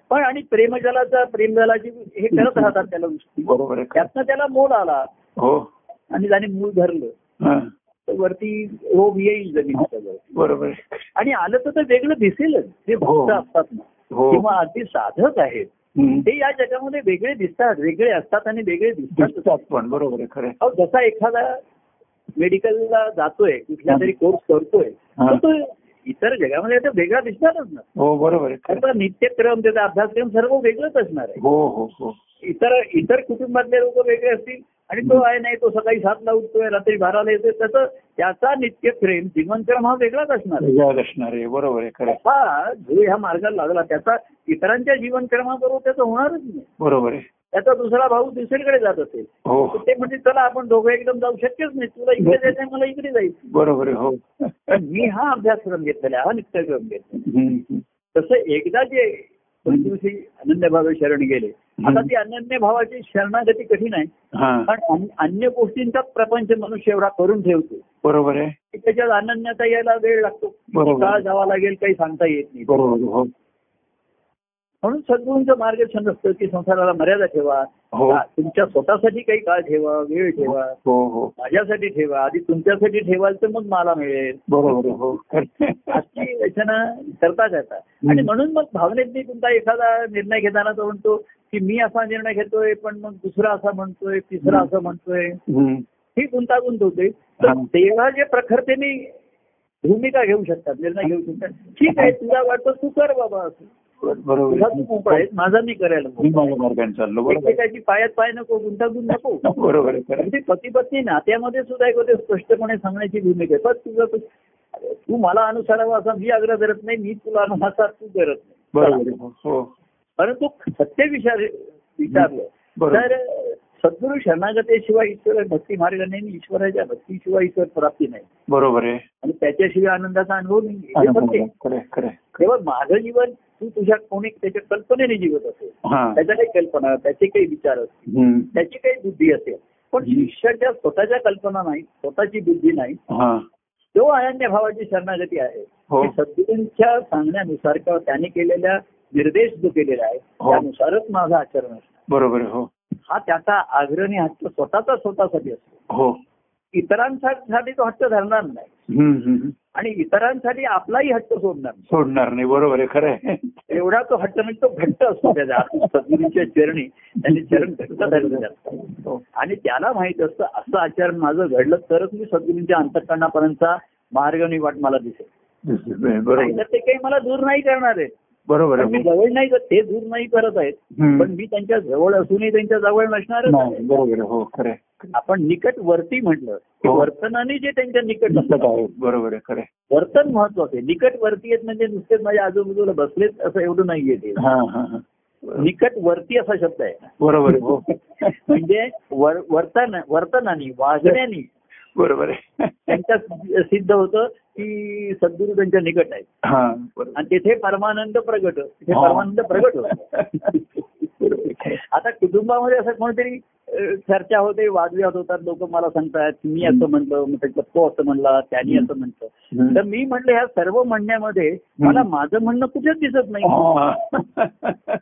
पण आणि प्रेमजलाचा प्रेमजलाची हे करत राहतात त्याला गोष्टी बरोबर. त्यातनं त्याला मोल आला. हो. आणि त्याने मूळ धरलं. हा. वरती रोग येईल जमिनीच्या वर बरोबर आणि आलं तर ते वेगळं दिसेलच. जे भक्त हो. असतात ना. हो. किंवा अगदी साधक आहेत. ते या जगामध्ये वेगळे दिसतात. वेगळे असतात आणि वेगळे दिसतात. पण. बरोबर आहे. खरं जसा एखादा मेडिकलला जातोय कुठल्या तरी कोर्स करतोय. तर तो इतर जगामध्ये आता वेगळा दिसणारच ना. हो बरोबर नित्यक्रम त्याचा अभ्यासक्रम सर्व वेगळंच असणार आहे. हो हो हो. इतर इतर कुटुंबातले लोक वेगळे असतील आणि तो आहे नाही तो सकाळी सातला उठतोय रात्री बाराला येतोय त्याचं त्याचा नित्यप्रेम जीवनक्रम हा वेगळाच असणार असणार आहे. बरोबर आहे. हा जो ह्या मार्गाला लागला त्याचा इतरांच्या जीवनक्रमाबरोबर त्याचं होणारच नाही. बरोबर आहे. त्याचा दुसरा भाऊ दुसरीकडे जात असेल. हो. ते म्हणजे चला आपण दोघं एकदम जाऊ शक्यच नाही. तुला इकडे जायचं मला इकडे जाईल बरोबर आहे हो. मी हा अभ्यासक्रम घेतलेला हा नित्यक्रम घेतला. तसं एकदा जे दोन दिवशी अनन्य भावे शरण गेले आता ती अनन्य भावाची शरणागती कठीण आहे पण अन- अन्य गोष्टींचा प्रपंच मनुष्य एवढा करून ठेवतो. बरोबर आहे. की त्याच्यात अनन्यता यायला वेळ लागतो. काळ जावा लागेल काही सांगता येत नाही. बरोबर हो. म्हणून सद्गुरूंचं मार्गदर्शन असतं की संसाराला मर्यादा ठेवा. हो. तुमच्या स्वतःसाठी काही काळ ठेवा वेळ ठेवा. हो हो. माझ्यासाठी ठेवा. आधी तुमच्यासाठी ठेवाल तर मग मला मिळेल. अशी रचना करता येतात आणि म्हणून मग भावनेतनी तुमचा एखादा निर्णय घेताना तो म्हणतो की मी असा निर्णय घेतोय पण मग दुसरा असा म्हणतोय तिसरा असं म्हणतोय. ही गुंतागुंत होते. तर. तेव्हा जे प्रखरतेने भूमिका घेऊ शकतात निर्णय घेऊ शकतात. ठीक आहे तुला वाटतं तू कर बाबा असं. बरोबर. आहे. माझा मी करायला पायात पाय नको गुंतागुंत नको. बरोबर आहे. पती पत्नी नात्यामध्ये सुद्धा एक होते स्पष्टपणे सांगण्याची भूमिका आहे. पण तुझं तू- मला अनुसरावा असा मी आग्रह धरत नाही. मी तुला अनुसार तू करत नाही. बरोबर हो. परंतु सत्य विचार विचारलं. तर सद्गुरु शरणागतीशिवाय ईश्वर भक्ती मार्गाने ईश्वराच्या भक्तीशिवाय ईश्वर प्राप्ती नाही. बरोबर आहे. आणि त्याच्याशिवाय आनंदाचा अनुभव नाही. तेव्हा माझं जीवन तू तुझ्या कोणी त्याच्या कल्पनेने जीवत असेल. हा. त्याच्या काही कल्पना त्याचे काही विचार असतील. त्याची काही बुद्धी असेल. पण. शिष्याच्या स्वतःच्या कल्पना नाही स्वतःची बुद्धी नाही. हा. तो अनन्य भावाची शरणागती आहे हो. सद्गुरूंच्या सांगण्यानुसार किंवा त्यांनी केलेल्या निर्देश जो केलेला आहे हो. त्यानुसारच माझं आचरण असतं. बरोबर हो. हा त्याचा आग्रही हट्ट स्वतःचा स्वतःसाठी असतो. हो. इतरांसाठी तो हट्ट धरणार नाही. आणि इतरांसाठी आपलाही हट्ट सोडणार सोडणार नाही बरोबर आहे खरं आहे. एवढा तो हट्ट म्हणजे तो घट्ट असतो त्याच्या. सद्गुरूंच्या चरणी त्यांनी चरण घट्ट धरलेले असतात हो. आणि त्याला माहीत असतं असं आचरण माझं घडलं तरच मी सद्गुरूंच्या अंतकरणापर्यंतचा मार्ग आणि वाट मला दिसेल. बरोबर. ते काही मला दूर नाही करणार आहेत बरोबर मी जवळ नाही करत, ते दूर नाही करत आहेत. पण मी त्यांच्या जवळ असूनही त्यांच्या जवळ आहे हो. आपण निकट वर्ती म्हटलं की हो. वर्तनाने जे त्यांच्या निकट. बरोबर आहे. वर्तन महत्वाचं आहे निकट वर्ती आहेत म्हणजे नुसतेच माझ्या आजूबाजूला बसलेत असं एवढं नाहीये ते निकट वर्ती असा शब्द आहे बरोबर आहे हो म्हणजे वर- वर्तन वर्तनाने वागण्याने बरोबर आहे. त्यांच्या सिद्ध होतं की सद्गुरू त्यांच्या निकट आहेत. हा आणि तिथे परमानंद प्रगट तिथे हा. परमानंद प्रगट होत. आता कुटुंबामध्ये असं कोणतरी चर्चा होते वादविवाद होतात लोक मला सांगतात मी असं म्हणलं तो असं म्हणला त्यांनी असं म्हटलं. तर मी म्हटलं ह्या सर्व म्हणण्यामध्ये मला माझं म्हणणं कुठेच दिसत नाही.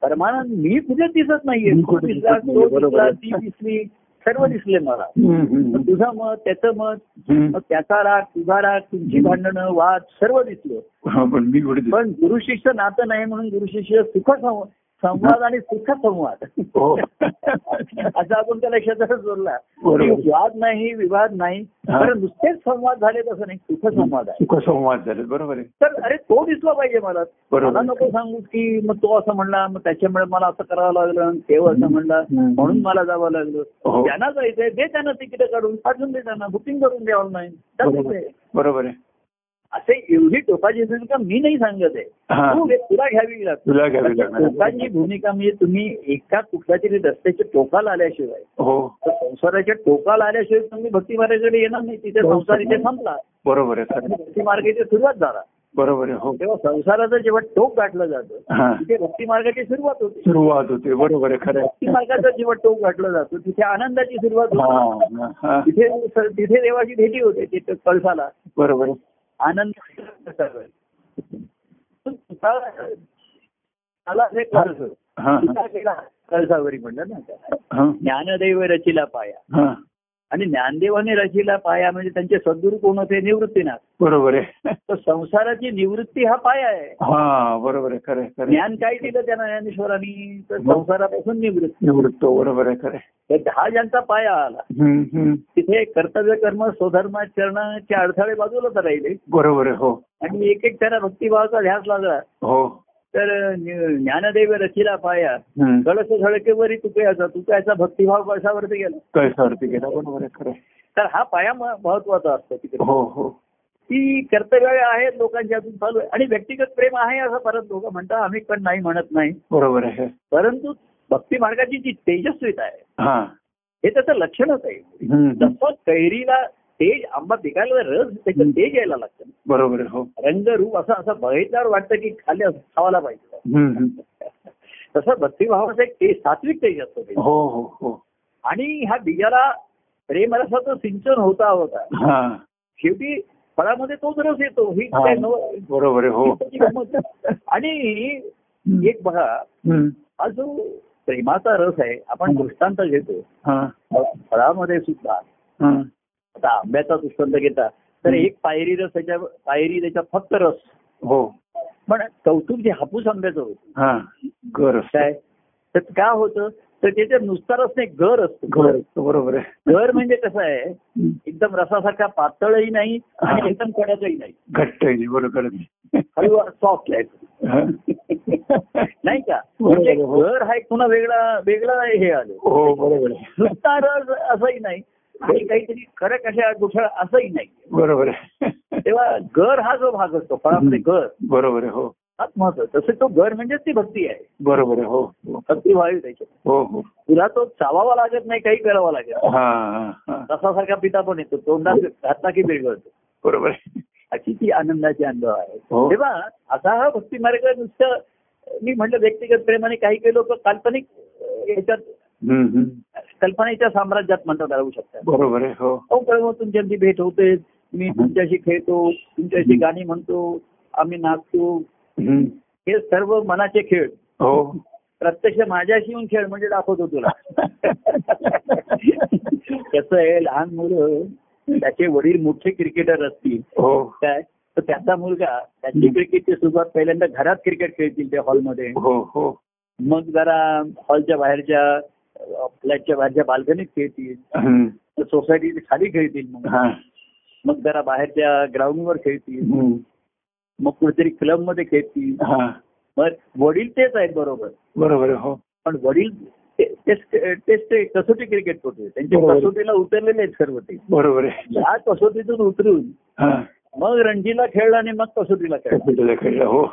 परमानंद मी कुठेच दिसत नाहीये. तू दिसला. ती दिसली सर्व दिसले मला. तुझं मत त्याचं मत. मग त्याचा राग तुझा राग तुमची भांडणं वाद सर्व दिसलं. पण गुरु शिष्य नातं नाही म्हणून गुरु शिष्य सुख संवाद आणि सुख संवाद हो. असं आपण त्या लक्षात जोडला. वाद नाही विवाद नाही. तर नुसतेच संवाद झाले तसं नाही सुख संवाद आहे. सुखसंवाद झाले बरोबर आहे. तर अरे तो दिसला पाहिजे मला. मला नको सांगू की मग तो असं म्हणला मग त्याच्यामुळे मला असं करावं लागलं तेव्हा असं म्हणला. म्हणून मला जावं लागलं. हो. त्यांना जायचंय दे त्यांना तिकीट काढून पाठवून दे त्यांना बुकिंग करून द्यावं नाही. बरोबर आहे. असे एवढी टोकाची भूमिका मी नाही सांगत आहे. तुला घ्यावी लागते. टोकाची भूमिका म्हणजे तुम्ही एका कुठल्या तरी रस्त्याच्या टोकाला आल्याशिवाय. हो. संसाराच्या टोकाला आल्याशिवाय तुम्ही भक्ती मार्गाकडे येणार नाही. तिथे हो. संसार इथे संपला बरोबर आहे भक्ती मार्गाची सुरुवात झाला. बरोबर आहे हो. तेव्हा संसाराचं जेव्हा टोक गाठलं जातं तिथे भक्ती मार्गाची सुरुवात होते. सुरुवात होते. बरोबर आहे खरं भक्ती. मार्गाचं जेव्हा टोक गाठलं जातं तिथे आनंदाची सुरुवात होते. तिथे तिथे देवाची भेटी होते तिथे कळसाला. बरोबर आनंद कळसावरी म्हणलं ना. ज्ञानदेव रचिला पाया. हा. आणि ज्ञानदेवाने रचिला पाया म्हणजे त्यांचे सद्गुरू कोण होते? निवृत्तीनाथ. बरोबर आहे. तर संसाराची निवृत्ती हा पाया आहे. हा बरोबर आहे. खरं. ज्ञान काय दिलं त्यांना ज्ञानेश्वरांनी? तर संसारापासून निवृत्ती. निवृत्त बरोबर आहे खरं. तर हा ज्यांचा पाया आला. तिथे कर्तव्य कर्म स्वधर्माचरणाचे अडथळे बाजूलाच राहिले. बरोबर आहे हो. आणि एक एक त्यांना भक्तिभावाचा ध्यास लागला. हो. तर ज्ञ- ज्ञानदेव रचिला पाया. कळस झळकेवरी तुकयाचा तुकयाचा भक्तिभाव कशावरती गेला. कैसावरती गेला बरोबर खरं. तर हा पाया महत्त्वाचा असतो तिकडे. हो हो. ती कर्तव्य आहेत लोकांच्या हातून चालू आहे. आणि व्यक्तिगत प्रेम आहे असं परत लोक म्हणतात आम्ही पण नाही म्हणत नाही. बरोबर आहे. परंतु भक्ती मार्गाची जी तेजस्विता आहे हा. हे त्याचं लक्षणच आहे. जसं कैरीला तेज आंबा पिकायला रस त्याचं तेज यायला लागतं. बरोबर हो. रंग रूप असं असं बघितल्यावर वाटतं की खाली खावायला पाहिजे. तसं भक्तिभावाचं एक तेज सात्विक तेज असतं हो हो हो. आणि ह्या बीजाला प्रेमरसाचं सिंचन होता होता. हा. शेवटी फळामध्ये तोच रस येतो. ही बरोबर आहे हो. आणि एक बघा. हा जो प्रेमाचा रस आहे आपण दृष्टांत घेतो फळामध्ये सुद्धा आता आंब्याचा दृष्टांत घेता तर एक पायरी रस त्याच्या पायरी त्याच्यात फक्त रस. हो. पण कौतुक जे हापूस आंब्याचं होतं. हा. काय? तर का होतं? तर त्याच्यात नुसता रस नाही गर असतो. गर असतं, बरोबर आहे. गर म्हणजे कसं आहे. एकदम रसासारखा पातळही नाही आणि एकदम कडकही नाही. घट्ट आहे बरोबर. हळू सॉफ्ट आहे. नाही का? म्हणजे हो. घर हा एक पुन्हा वेगळा वेगळा हे आलं. हो नुसता रस असंही नाही. आणि काहीतरी खरं कशा गुठळ असंही नाही. बरोबर. आहे तेव्हा घर हा जो भाग असतो फळामध्ये घर बरोबर आहे हो. हाच महत्त्व तसं तो घर म्हणजेच ती भक्ती आहे. बरोबर आहे हो हो. भक्ती व्हावी त्याच्यात. हो हो. तुला तो चावावा लागत नाही काही करावं लागत तसासारखा पिता पण येतो तोंडात घातला की बिळगळतो बरोबर आहे. अशी ती आनंदाची अनुभव आहे. हो. तेव्हा असा हा भक्ती मार्ग नुसतं मी म्हटलं व्यक्तिगत प्रेमाने काही काही लोक काल्पनिक याच्यात. कल्पनेच्या साम्राज्यात म्हणतात राहू शकतात. बरोबर आहे हो. हो कळव तुमच्याशी भेट होते मी तुमच्याशी खेळतो तुमच्याशी गाणी म्हणतो आम्ही नाचतो. हे सर्व मनाचे खेळ. हो. प्रत्यक्ष माझ्याशी येऊन खेळ म्हणजे दाखवतो तुला. कसं आहे लहान मुलं त्याचे वडील मोठे क्रिकेटर असतील. हो. काय? तर त्याचा मुलगा त्याची क्रिकेटची सुरुवात पहिल्यांदा घरात क्रिकेट खेळतील त्या हॉलमध्ये हो हो. मग जरा हॉलच्या बाहेरच्या फ्लॅटच्या बाहेरच्या बाल्कनीत खेळतील. सोसायटीच्या खाली खेळतील मग. हा. मग जरा बाहेरच्या ग्राउंडवर खेळतील. मग कुठेतरी क्लबमध्ये खेळतील. हा. मग वडील तेच आहेत बरोबर. बरोबर हो. पण वडील टेस्ट टेस्ट कसोटी क्रिकेटपटू आहेत. त्यांच्या. कसोटीला उतरलेले आहेत सर्व ते. बरोबर आहे. या कसोटीतून उतरून हा. मग रणजीला खेळला आणि मग कसोटीला खेळला. खेळला हो.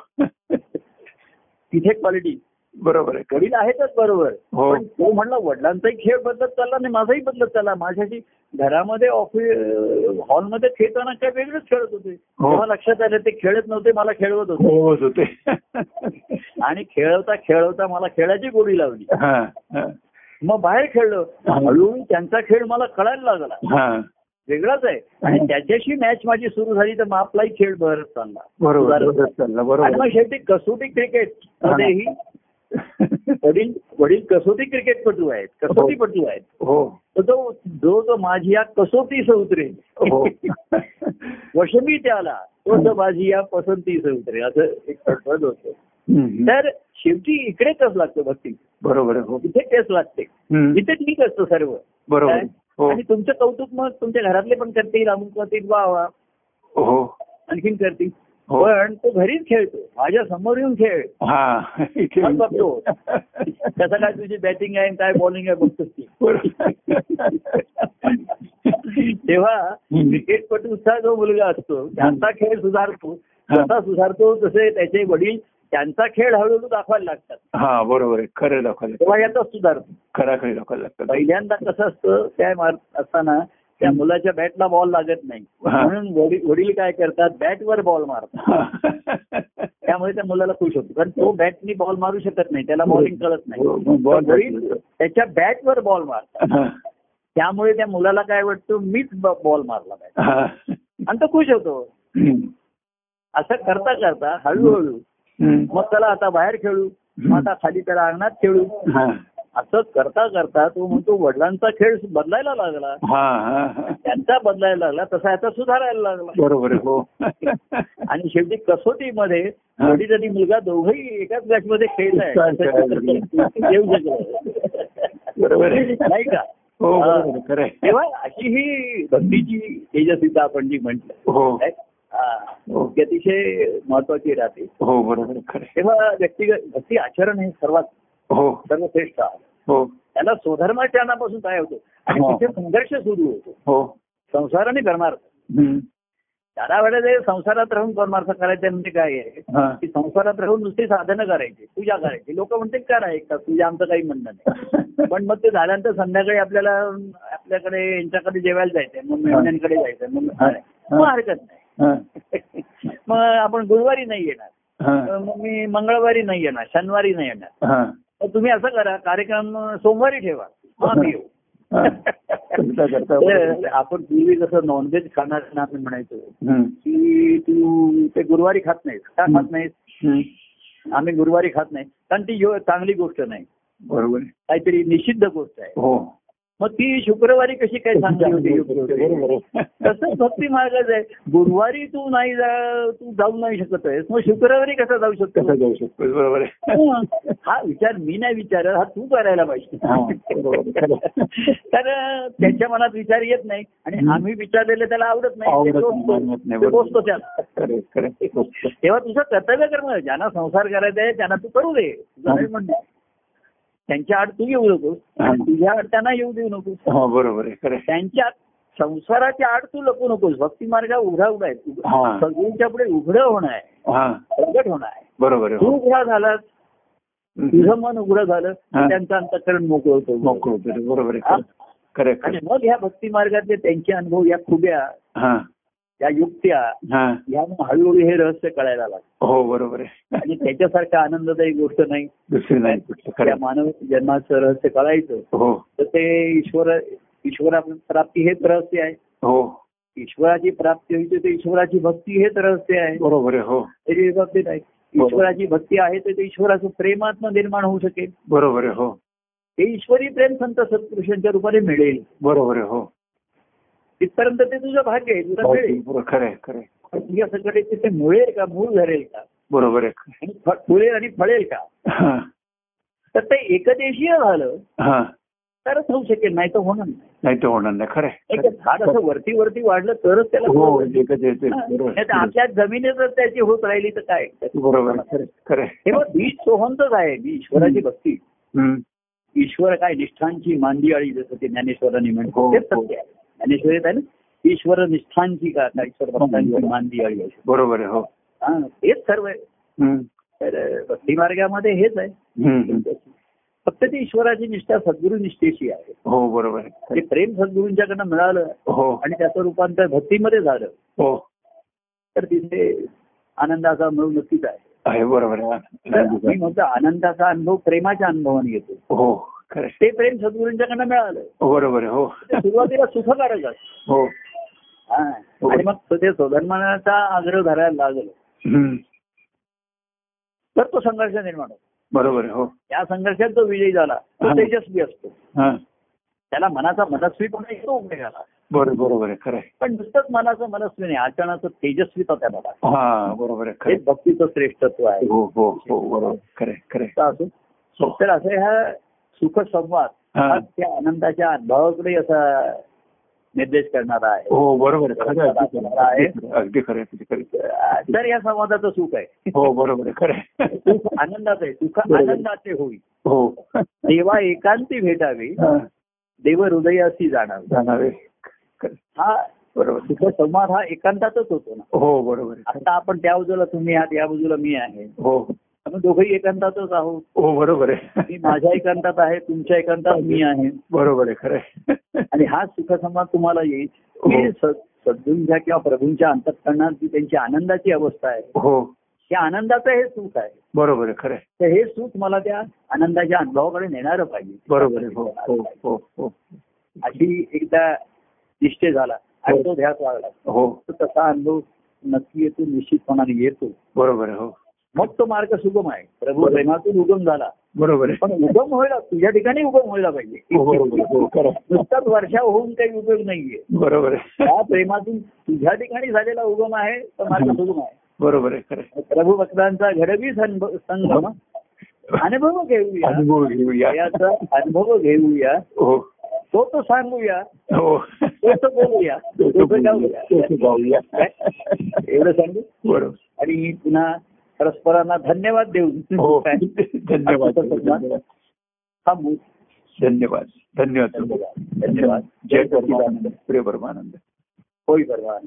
तिथे क्वालिटी बरोबर आहे. वडील आहेतच बरोबर. हो. पण तो म्हणला वडिलांचाही खेळ बदलत चालला आणि माझाही बदलत चालला. माझ्याशी घरामध्ये ऑफिस हॉलमध्ये खेळताना काय वेगळंच खेळत होते. हो. तेव्हा लक्षात आलं ते खेळत नव्हते मला खेळवत होते. आणि खेळवता खेळवता मला खेळाची गोडी लावली. मग बाहेर खेळलो. हळूहळू त्यांचा खेळ मला कळायला लागला. वेगळाच आहे. आणि त्याच्याशी मॅच माझी सुरू झाली तर मग आपलाही खेळ भरत चालला. बरोबर आणि मग शेवटी कसोटी क्रिकेट मध्येही वडील वडील कसोटी क्रिकेटपटू आहेत कसोटीपटू आहेत. हो. तो जो तो माझी या कसोटीस उतरेल हो. वशमी त्याला तो तो माझी या पसंतीस उतरेल असं एक पद होतं. तर शेवटी इकडे कस लागतं भक्ती. बरोबर हो. इथे टेस्ट लागते. इथे ठीक असतं सर्व. बरोबर? हो. आणि तुमचं कौतुक मग तुमच्या घरातले पण करतील अमुक करतील वा वा. हो. आणखीन करतील. हो. पण तो घरीच खेळतो माझ्यासमोर येऊन खेळ हा. बघतो कसं काय तुझी बॅटिंग आहे आणि काय बॉलिंग आहे बघतोस ती तेव्हा. क्रिकेटपटूचा जो मुलगा असतो त्यांचा खेळ सुधारतो. कसा सुधारतो तसे त्याचे वडील त्यांचा खेळ हळूहळू दाखवायला लागतात. हा बरोबर आहे. खरं दाखवायला तेव्हा याचा सुधारतो. खरा खरी दाखवायला लागतात पहिल्यांदा कसं असतं त्या मार असताना त्या मुलाच्या बॅटला बॉल लागत नाही हा. म्हणून वडील काय करतात बॅटवर बॉल मारतात त्यामुळे त्या मुलाला खुश होतो कारण तो बॅटनी बॉल मारू शकत नाही त्याला बॉलिंग कळत नाही हो, तर वडील त्याच्या बॅटवर बॉल मारतात हा. त्यामुळे त्या मुलाला काय वाटतं मीच बॉल मारला बॅट हा. आणि तो खुश होतो. असं करता करता हळूहळू. मग त्याला आता बाहेर खेळू आता खाली त्याला अंगणात खेळू हा. असं करता करता तो म्हणतो वडिलांचा खेळ बदलायला लागला हा, हा, हा. त्यांचा बदलायला लागला तसा याचा सुधारायला लागला बरोबर आहे हो आणि शेवटी कसोटीमध्ये हा. वडील आणि मुलगा दोघंही एकाच काय खेळायला येऊ शकलं बरोबर आहे. नाही का हो खरं आहे. तेव्हा अशी ही भक्तीची तेजस्विता आपण जी म्हटलं हो? हा. अतिशय महत्वाची राहते हो बरोबर. तेव्हा व्यक्तिगत भक्ती आचरण हे सर्वात हो. सर्वश्रेष्ठ आहे. हो. त्याला स्वधर्माचरणापासून काय होतं. आणि हो. तिथे संघर्ष सुरू होतो. हो. संसार आणि धर्मार्थ हम्म. त्याला वेळेला संसारात राहून परमार्थ करायचं म्हणजे काय आहे. की संसारात राहून नुसती साधनं करायची पूजा करायची. लोक म्हणते करा एक तास तुझ्या आमचं काही म्हणणं नाही. पण मग ते झाल्यानंतर संध्याकाळी आपल्याला आपल्याकडे यांच्याकडे जेवायला जायचंय. मग मेहण्यांकडे जायचंय. मग हरकत नाही. मग आपण गुरुवारी नाही येणार. मग मी मंगळवारी नाही येणार. शनिवारी नाही येणार. तुम्ही असं करा कार्यक्रम सोमवारी ठेवा. आम्ही येऊ. आपण पूर्वी जसं नॉनव्हेज खाणाऱ्यांना आम्ही म्हणायचो. की तू ते गुरुवारी खात नाहीस. का खात नाहीस. आम्ही गुरुवारी खात नाही. कारण ती चांगली गोष्ट नाही. बरोबर. काहीतरी निषिद्ध गोष्ट आहे. हो. मग ती शुक्रवारी कशी काय चांगली होती. तसंच भक्ती मार्गाच आहे गुरुवारी तू नाही तू जाऊ नाही शकत आहेस मग शुक्रवारी कसा जाऊ कसं शकतो जाऊ शकतो बरोबर हं. विचार मी नाही विचारत हा तू करायला पाहिजे. तर त्यांच्या मनात विचार येत नाही आणि हं. आम्ही विचारलेले त्याला आवडत नाही आवडत ते नाही, टोचतो. मानत नाही, ते बरोबर. टोचतो त्याला तेव्हा तुझं कर्तव्य कर्म. ज्यांना संसार करायचा आहे त्यांना तू करू दे म्हणणं. त्यांच्या आड तू येऊ नकोस हा. तुझ्या आड त्यांना येऊ देऊ नकोस हो बरोबर आहे. त्यांच्या संसाराच्या आड तू लपू नकोस. भक्ती मार्ग उघडा उघडा आहे. हा. सगळ्यांच्या पुढे उघडं होणं आहे. हा. प्रगट होणं आहे. बरोबर आहे. तू. उघडा झालास. तुझं मन उघडं झालं. त्यांचं अंतकरण मोकळं होतं. मोकळं होतं. बरोबर आणि मग ह्या भक्ती मार्गातले त्यांचे अनुभव या खुब्या आहे. हा या युक्त्या ह्या हळूहळू हे रहस्य कळायला लागतं हो बरोबर आहे. आणि त्याच्यासारखं आनंददायी गोष्ट नाही. दुसरी नाही त्या. मानव जन्माचं रहस्य कळायचं. हो. तर ते ईश्वर ईश्वरा प्राप्ती हेच रहस्य आहे. हो. ईश्वराची प्राप्ती होईल ते ईश्वराची भक्ती हेच रहस्य आहे. बरोबर आहे हो. त्याची बाबतीत आहे ईश्वराची भक्ती आहे तर ते ईश्वराचं प्रेमात्म निर्माण होऊ शकेल. बरोबर आहे हो. हे ईश्वरी प्रेम संत सत्पुरुषांच्या रूपाने मिळेल. बरोबर आहे हो. तिथपर्यंत ते तुझं भाग्य आहे तुला मिळेल बरोबर खरं आहे खरं आहे. पण तुझ्या सगळे तिथे मुळेल का? मूळ धरेल का? बरोबर आहे. फुलेल आणि फळेल का. हा. तर ते एकदेशीय झालं हा. तरच होऊ शकेल नाही तर होणार नाही. तर होणार नाही खरं झाड असं वरती वरती वाढलं तरच त्याला हो हा. आपल्या जमिनीतच त्याची होत राहिली तर काय? बरोबर. खरं आहे. तेव्हा बीज सोहंतच आहे मी ईश्वराची भक्ती. ईश्वर काय निष्ठांची मांदियाळी जसं ते ज्ञानेश्वरांनी हो, म्हणतो तेच सत्य आहे. ज्ञानेश्वरीत आहे ना ईश्वर निष्ठांची का का ईश्वर भक्तांची आहे. बरोबर आहे हो. हा तेच सर्व आहे. तर भक्ती मार्गामध्ये हेच आहे. फक्त ती ईश्वराची निष्ठा सद्गुरु निष्ठेची आहे. हो बरोबर आहे. ते प्रेम सद्गुरूंच्याकडनं मिळालं हो. आणि त्याचं रूपांतर भक्तीमध्ये झालं. हो. तर तिथे आनंदाचा अनुभव नक्कीच आहे. बरोबर मी आहे म्हणतो आनंदाचा अनुभव प्रेमाच्या अनुभवाने येतो. हो. ते प्रेम सद्गुरूंच्याकडनं मिळालं. बरोबर हो. सुरुवातीला सुखकारक हो. हा. आणि मग ते स्वधर्माचा आग्रह धरायला लागलं. हम्म. तर तो संघर्ष निर्माण होतो. बरोबर हो. या संघर्षात जो विजयी झाला तो. तेजस्वी असतो. हा. त्याला मनाचा मनस्वीपणा येतो उपयोगाला बरोबर बरोबर आहे खरं. पण नुसतंच मनाचं मनस्वी नाही आचरणाचं तेजस्वीता त्याला. हा बरोबर आहे भक्तीचं श्रेष्ठत्व आहे. हो हो हो बरोबर खरं खरं असो. हो. तर असं ह्या सुख संवाद हा. त्या आनंदाच्या अनुभवाकडे असा निर्देश करणारा आहे. हो बरोबर आहे. खरं आहे. अगदी खरं. तर या संवादाचं सुख आहे. हो बरोबर खरं. सुख आनंदाचं आहे. सुख. आनंदाचे होईल. हो. देवा एकांती भेटावी. देव हृदयाशी जाणावी. जाणार. खरं. हा बरोबर. सुख संवाद हा एकांतातच होतो ना. हो बरोबर आता आपण त्या बाजूला तुम्ही आहात या बाजूला मी आहे. हो. आपण दोघंही एकांतातच आहोत. हो बरोबर आहे. मी माझ्या एकांतात आहे तुमच्या एकांतात मी आहे. बरोबर आहे खरं. आणि हा सुखसंवाद तुम्हाला येईल. हो. की स- सद्गुरूंच्या किंवा प्रभूंच्या अंतकरणात जी त्यांची आनंदाची अवस्था आहे हो. त्या आनंदाचं हे सुख आहे. बरोबर आहे खरं. तर हे सुख मला त्या आनंदाच्या अनुभवाकडे नेणारं पाहिजे. बरोबर आहे हो हो हो हो. अशी एकदा निश्चय झाला. आणि तो ध्यास लागला हो. तसा अनुभव नक्की येतो निश्चितपणाने येतो. बरोबर आहे हो. मग तो मार्ग सुगम आहे. प्रभू. प्रेमातून उगम झाला. बरोबर. आहे पण उगम व्हायला तुझ्या ठिकाणी उगम व्हायला पाहिजे. हो. हो आहे. नुसताच वर्षा होऊन काही उपयोग नाहीये. बरोबर. त्या प्रेमातून तुझ्या ठिकाणी झालेला उगम आहे तर मार्ग सुगम आहे. बरोबर आहे. प्रभू भक्तांचा घडवी संभ- संगम. अनुभव घेऊया. अनुभव घेऊया. याचा अनुभव घेऊया. हो. तो तो सांगूया. हो. तो तो बोलूया. तो गाऊया. एवढं सांगू? बरोबर. आणि पुन्हा परस्परांना धन्यवाद देऊन. हो? धन्यवाद. धन्यवाद. थांबू धन्यवाद. धन्यवाद. धन्यवाद. धन्यवाद. जय परमानंद प्रिय परमानंद. होय परवा